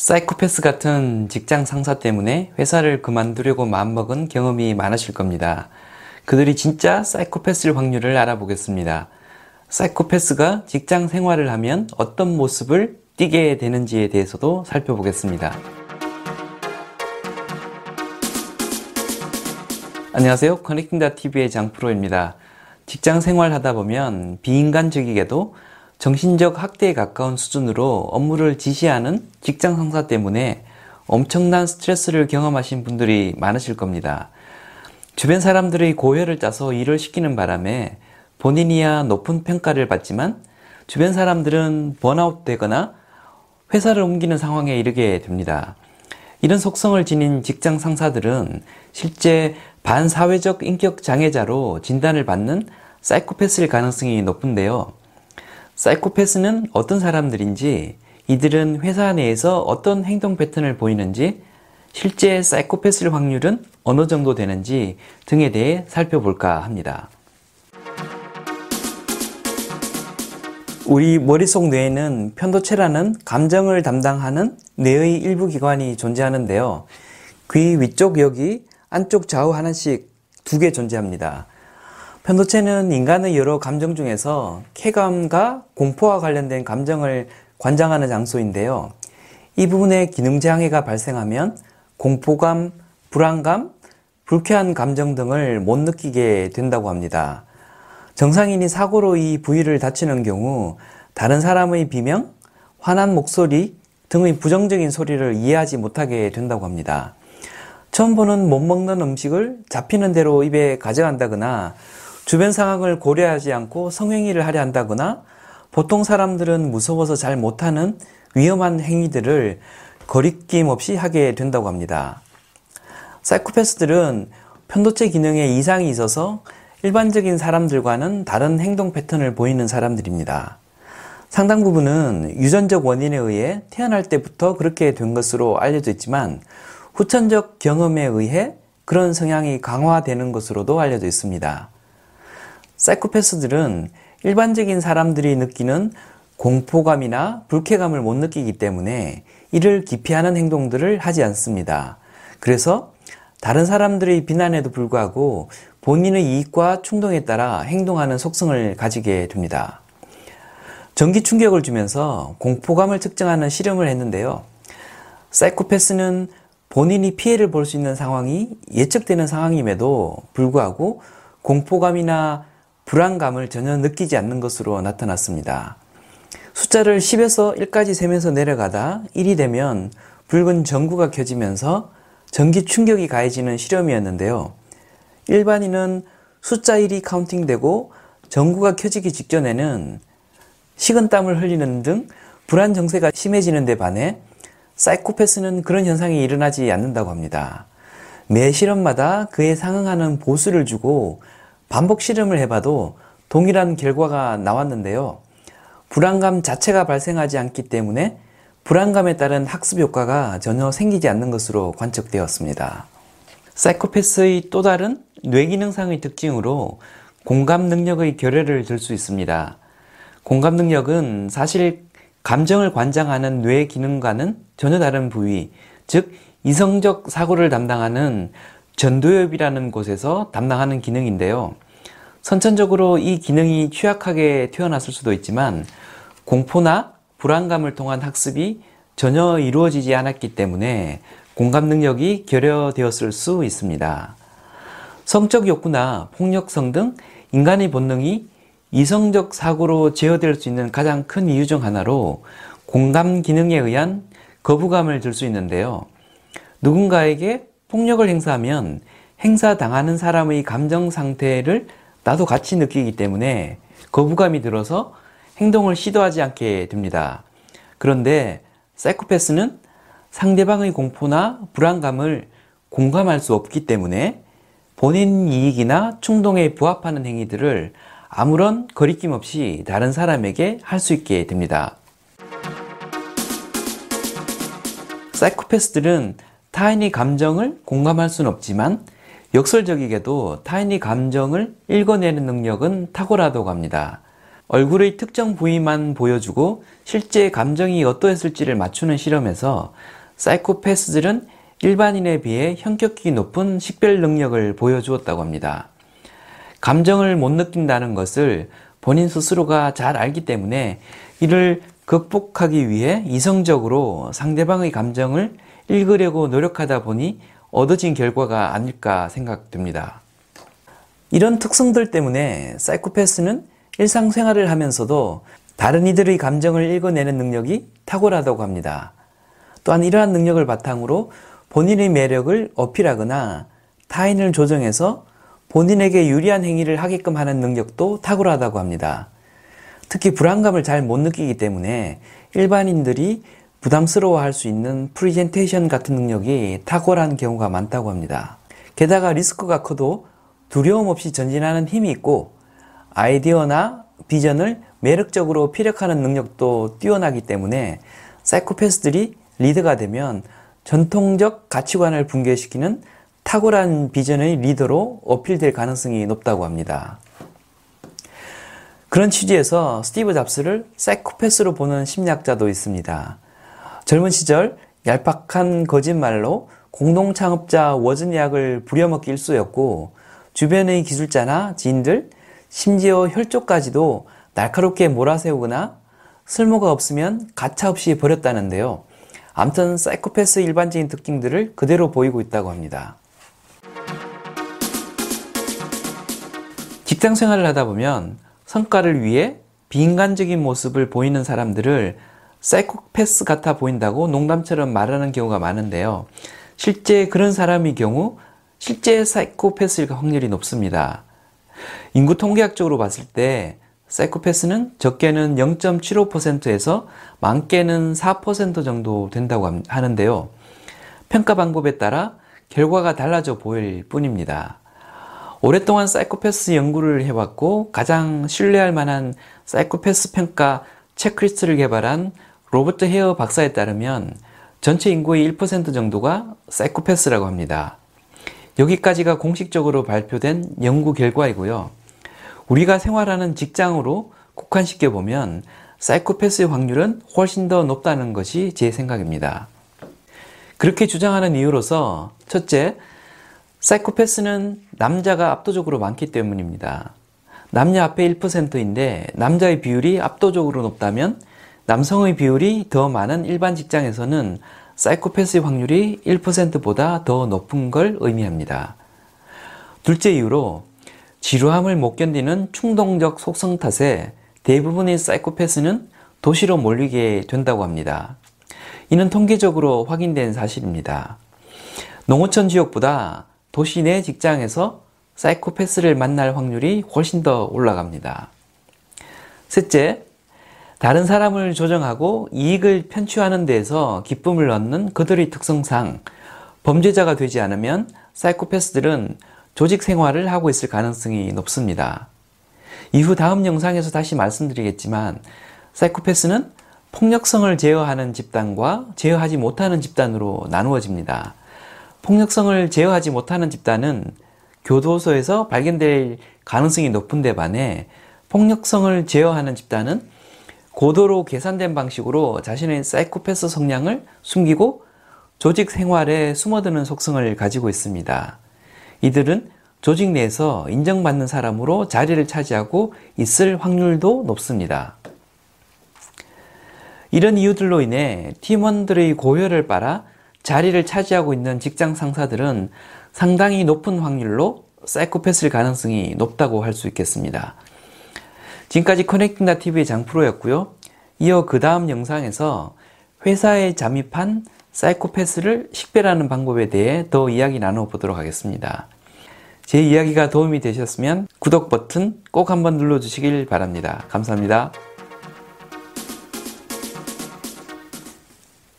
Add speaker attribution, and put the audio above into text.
Speaker 1: 사이코패스 같은 직장 상사 때문에 회사를 그만두려고 마음먹은 경험이 많으실 겁니다. 그들이 진짜 사이코패스일 확률을 알아보겠습니다. 사이코패스가 직장 생활을 하면 어떤 모습을 띠게 되는지에 대해서도 살펴보겠습니다. 안녕하세요. 커넥팅다TV의 장프로입니다. 직장 생활 하다 보면 비인간적이게도 정신적 학대에 가까운 수준으로 업무를 지시하는 직장 상사 때문에 엄청난 스트레스를 경험하신 분들이 많으실 겁니다. 주변 사람들의 고혈을 짜서 일을 시키는 바람에 본인이야 높은 평가를 받지만 주변 사람들은 번아웃 되거나 회사를 옮기는 상황에 이르게 됩니다. 이런 속성을 지닌 직장 상사들은 실제 반사회적 인격 장애자로 진단을 받는 사이코패스일 가능성이 높은데요. 사이코패스는 어떤 사람들인지, 이들은 회사 내에서 어떤 행동 패턴을 보이는지, 실제 사이코패스일 확률은 어느 정도 되는지 등에 대해 살펴볼까 합니다. 우리 머릿속 뇌에는 편도체라는 감정을 담당하는 뇌의 일부 기관이 존재하는데요. 귀 위쪽 여기, 안쪽 좌우 하나씩 두 개 존재합니다. 편도체는 인간의 여러 감정 중에서 쾌감과 공포와 관련된 감정을 관장하는 장소인데요. 이 부분에 기능 장애가 발생하면 공포감, 불안감, 불쾌한 감정 등을 못 느끼게 된다고 합니다. 정상인이 사고로 이 부위를 다치는 경우 다른 사람의 비명, 화난 목소리 등의 부정적인 소리를 이해하지 못하게 된다고 합니다. 처음 보는 못 먹는 음식을 잡히는 대로 입에 가져간다거나 주변 상황을 고려하지 않고 성행위를 하려 한다거나 보통 사람들은 무서워서 잘 못하는 위험한 행위들을 거리낌 없이 하게 된다고 합니다. 사이코패스들은 편도체 기능에 이상이 있어서 일반적인 사람들과는 다른 행동 패턴을 보이는 사람들입니다. 상당 부분은 유전적 원인에 의해 태어날 때부터 그렇게 된 것으로 알려져 있지만 후천적 경험에 의해 그런 성향이 강화되는 것으로도 알려져 있습니다. 사이코패스들은 일반적인 사람들이 느끼는 공포감이나 불쾌감을 못 느끼기 때문에 이를 기피하는 행동들을 하지 않습니다. 그래서 다른 사람들의 비난에도 불구하고 본인의 이익과 충동에 따라 행동하는 속성을 가지게 됩니다. 전기 충격을 주면서 공포감을 측정하는 실험을 했는데요. 사이코패스는 본인이 피해를 볼 수 있는 상황이 예측되는 상황임에도 불구하고 공포감이나 불안감을 전혀 느끼지 않는 것으로 나타났습니다. 숫자를 10에서 1까지 세면서 내려가다 1이 되면 붉은 전구가 켜지면서 전기 충격이 가해지는 실험이었는데요. 일반인은 숫자 1이 카운팅되고 전구가 켜지기 직전에는 식은땀을 흘리는 등 불안 정세가 심해지는 데 반해 사이코패스는 그런 현상이 일어나지 않는다고 합니다. 매 실험마다 그에 상응하는 보수를 주고 반복 실험을 해봐도 동일한 결과가 나왔는데요. 불안감 자체가 발생하지 않기 때문에 불안감에 따른 학습 효과가 전혀 생기지 않는 것으로 관측되었습니다. 사이코패스의 또 다른 뇌기능상의 특징으로 공감 능력의 결여를 들 수 있습니다. 공감 능력은 사실 감정을 관장하는 뇌 기능과는 전혀 다른 부위, 즉 이성적 사고를 담당하는 전두엽이라는 곳에서 담당하는 기능인데요. 선천적으로 이 기능이 취약하게 태어났을 수도 있지만 공포나 불안감을 통한 학습이 전혀 이루어지지 않았기 때문에 공감 능력이 결여되었을 수 있습니다. 성적 욕구나 폭력성 등 인간의 본능이 이성적 사고로 제어될 수 있는 가장 큰 이유 중 하나로 공감 기능에 의한 거부감을 들수 있는데요. 누군가에게 폭력을 행사하면 행사당하는 사람의 감정 상태를 나도 같이 느끼기 때문에 거부감이 들어서 행동을 시도하지 않게 됩니다. 그런데 사이코패스는 상대방의 공포나 불안감을 공감할 수 없기 때문에 본인 이익이나 충동에 부합하는 행위들을 아무런 거리낌 없이 다른 사람에게 할 수 있게 됩니다. 사이코패스들은 타인의 감정을 공감할 수는 없지만 역설적이게도 타인의 감정을 읽어내는 능력은 탁월하다고 합니다. 얼굴의 특정 부위만 보여주고 실제 감정이 어떠했을지를 맞추는 실험에서 사이코패스들은 일반인에 비해 현격히 높은 식별 능력을 보여주었다고 합니다. 감정을 못 느낀다는 것을 본인 스스로가 잘 알기 때문에 이를 극복하기 위해 이성적으로 상대방의 감정을 읽으려고 노력하다 보니 얻어진 결과가 아닐까 생각됩니다. 이런 특성들 때문에 사이코패스는 일상생활을 하면서도 다른 이들의 감정을 읽어내는 능력이 탁월하다고 합니다. 또한 이러한 능력을 바탕으로 본인의 매력을 어필하거나 타인을 조종해서 본인에게 유리한 행위를 하게끔 하는 능력도 탁월하다고 합니다. 특히 불안감을 잘 못 느끼기 때문에 일반인들이 부담스러워할 수 있는 프리젠테이션 같은 능력이 탁월한 경우가 많다고 합니다. 게다가 리스크가 커도 두려움 없이 전진하는 힘이 있고 아이디어나 비전을 매력적으로 피력하는 능력도 뛰어나기 때문에 사이코패스들이 리더가 되면 전통적 가치관을 붕괴시키는 탁월한 비전의 리더로 어필될 가능성이 높다고 합니다. 그런 취지에서 스티브 잡스를 사이코패스로 보는 심리학자도 있습니다. 젊은 시절 얄팍한 거짓말로 공동 창업자 워즈니악을 부려먹기 일쑤였고 주변의 기술자나 지인들 심지어 혈족까지도 날카롭게 몰아세우거나 쓸모가 없으면 가차없이 버렸다는데요. 암튼 사이코패스 일반적인 특징들을 그대로 보이고 있다고 합니다. 직장 생활을 하다 보면 성과를 위해 비인간적인 모습을 보이는 사람들을 사이코패스 같아 보인다고 농담처럼 말하는 경우가 많은데요. 실제 그런 사람의 경우 실제 사이코패스일 확률이 높습니다. 인구 통계학적으로 봤을 때 사이코패스는 적게는 0.75%에서 많게는 4% 정도 된다고 하는데요. 평가 방법에 따라 결과가 달라져 보일 뿐입니다. 오랫동안 사이코패스 연구를 해왔고 가장 신뢰할 만한 사이코패스 평가 체크리스트를 개발한 로버트 헤어 박사에 따르면 전체 인구의 1% 정도가 사이코패스라고 합니다. 여기까지가 공식적으로 발표된 연구 결과이고요. 우리가 생활하는 직장으로 국한시켜 보면 사이코패스의 확률은 훨씬 더 높다는 것이 제 생각입니다. 그렇게 주장하는 이유로서 첫째, 사이코패스는 남자가 압도적으로 많기 때문입니다. 남녀 앞에 1%인데 남자의 비율이 압도적으로 높다면 남성의 비율이 더 많은 일반 직장에서는 사이코패스의 확률이 1%보다 더 높은 걸 의미합니다. 둘째 이유로 지루함을 못 견디는 충동적 속성 탓에 대부분의 사이코패스는 도시로 몰리게 된다고 합니다. 이는 통계적으로 확인된 사실입니다. 농어촌 지역보다 도시 내 직장에서 사이코패스를 만날 확률이 훨씬 더 올라갑니다. 셋째, 다른 사람을 조정하고 이익을 편취하는 데에서 기쁨을 얻는 그들의 특성상 범죄자가 되지 않으면 사이코패스들은 조직 생활을 하고 있을 가능성이 높습니다. 이후 다음 영상에서 다시 말씀드리겠지만 사이코패스는 폭력성을 제어하는 집단과 제어하지 못하는 집단으로 나누어집니다. 폭력성을 제어하지 못하는 집단은 교도소에서 발견될 가능성이 높은 데 반해 폭력성을 제어하는 집단은 고도로 계산된 방식으로 자신의 사이코패스 성향을 숨기고 조직 생활에 숨어드는 속성을 가지고 있습니다. 이들은 조직 내에서 인정받는 사람으로 자리를 차지하고 있을 확률도 높습니다. 이런 이유들로 인해 팀원들의 고혈을 빨아 자리를 차지하고 있는 직장 상사들은 상당히 높은 확률로 사이코패스일 가능성이 높다고 할 수 있겠습니다. 지금까지 커넥팅다 TV의 장프로였고요. 이어 그 다음 영상에서 회사에 잠입한 사이코패스를 식별하는 방법에 대해 더 이야기 나눠보도록 하겠습니다. 제 이야기가 도움이 되셨으면 구독 버튼 꼭 한번 눌러주시길 바랍니다. 감사합니다.